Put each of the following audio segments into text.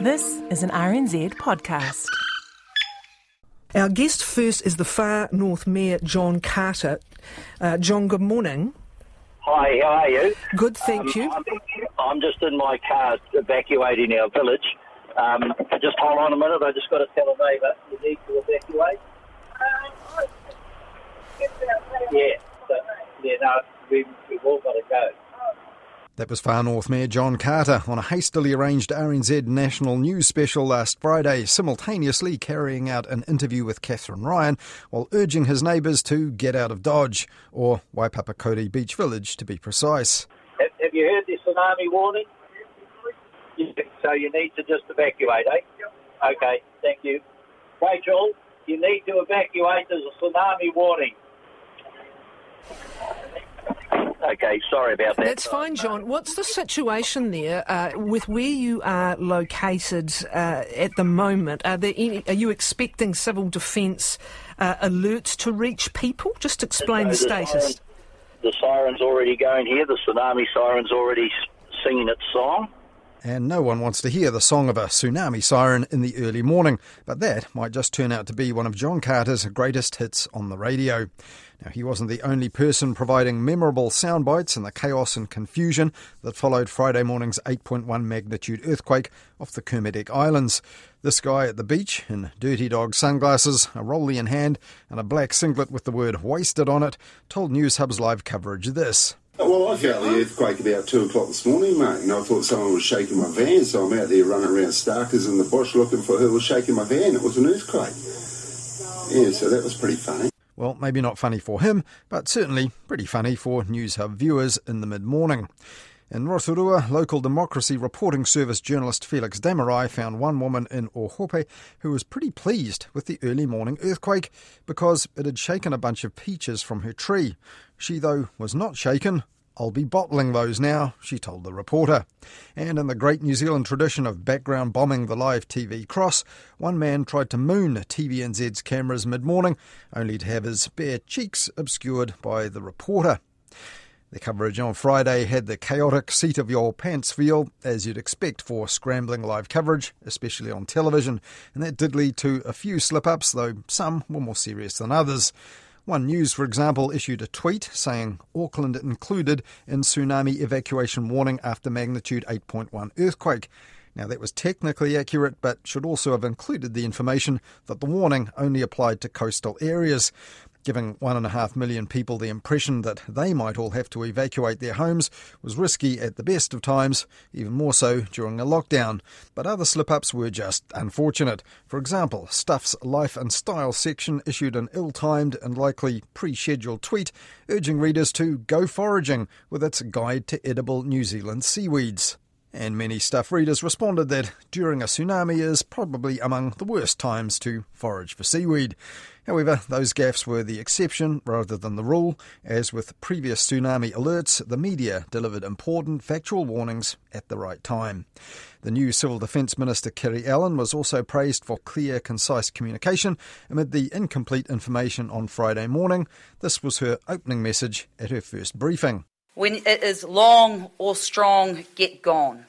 This is an RNZ podcast. Our guest first is the Far North Mayor, John Carter. Uh, John, good morning. Hi, how are you? Good, thank Um, you. I'm, I'm just in my car evacuating our village. Um, just hold on a minute, I just got to tell a neighbour you need to evacuate. Yeah, so, yeah, no, we, we've all got to go. That was Far North Mayor John Carter on a hastily arranged RNZ national news special last Friday, simultaneously carrying out an interview with Kathryn Ryan while urging his neighbours to get out of Dodge, or Waipapakauri Beach Village to be precise. Have, have you heard the tsunami warning? Yeah, So you need to just evacuate, eh? Okay, thank you. Rachel, you need to evacuate. There's a tsunami warning. Okay, sorry about that. That's fine, John. What's the situation there uh, with where you are located uh, at the moment? Are, there any, are you expecting civil defence uh, alerts to reach people? Just explain the So status. siren- the siren's already going here. The tsunami siren's already singing its song. And no one wants to hear the song of a tsunami siren in the early morning, but that might just turn out to be one of John Carter's greatest hits on the radio. Now, he wasn't the only person providing memorable sound bites in the chaos and confusion that followed Friday morning's 8.1 magnitude earthquake off the Kermadec Islands. This guy at the beach, in dirty dog sunglasses, a rollie in hand, and a black singlet with the word wasted on it, told Newshub's live coverage this. Oh, well, I felt the earthquake about two o'clock this morning, mate, and I thought someone was shaking my van, so I'm out there running around Starkers in the bush looking for who was shaking my van. It was an earthquake. Yeah, so that was pretty funny. Well, maybe not funny for him, but certainly pretty funny for Newshub viewers in the mid morning. In Rotorua, local democracy reporting service journalist Felix Desmarais found one woman in Ohope who was pretty pleased with the early morning earthquake because it had shaken a bunch of peaches from her tree. She, though, was not shaken. I'll be bottling those now, she told the reporter. And in the great New Zealand tradition of background bombing the live TV cross, one man tried to moon TVNZ's cameras mid morning, only to have his bare cheeks obscured by the reporter. The coverage on Friday had the chaotic seat of your pants feel, as you'd expect for scrambling live coverage, especially on television, and that did lead to a few slip ups, though some were more serious than others. One News, for example, issued a tweet saying Auckland included in tsunami evacuation warning after magnitude 8.1 earthquake. Now, that was technically accurate, but should also have included the information that the warning only applied to coastal areas. Giving one and a half million people the impression that they might all have to evacuate their homes was risky at the best of times, even more so during a lockdown. But other slip ups were just unfortunate. For example, Stuff's Life and Style section issued an ill timed and likely pre scheduled tweet urging readers to go foraging with its guide to edible New Zealand seaweeds. And many Stuff readers responded that during a tsunami is probably among the worst times to forage for seaweed. However, those gaffes were the exception rather than the rule, as with previous tsunami alerts, the media delivered important factual warnings at the right time. The new Civil Defence Minister Kiri Allan was also praised for clear, concise communication amid the incomplete information on Friday morning. This was her opening message at her first briefing. When it is long or strong, get gone.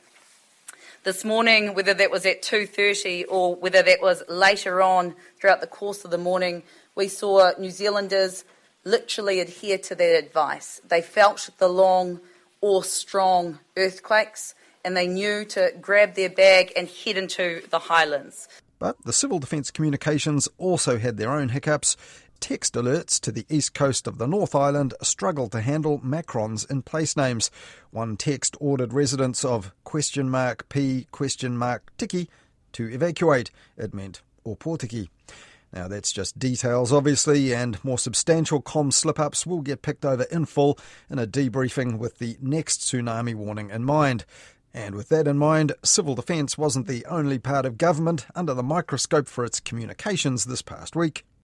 This morning, whether that was at 2:30 or whether that was later on throughout the course of the morning, we saw New Zealanders literally adhere to that advice. They felt the long or strong earthquakes and they knew to grab their bag and head into the highlands. But the Civil Defence Communications also had their own hiccups. Text alerts to the east coast of the North Island struggled to handle macrons in place names. One text ordered residents of question mark P question mark Tiki to evacuate. It meant Opotiki. Now, that's just details, obviously, and more substantial com slip ups will get picked over in full in a debriefing with the next tsunami warning in mind. And with that in mind, civil defence wasn't the only part of government under the microscope for its communications this past week.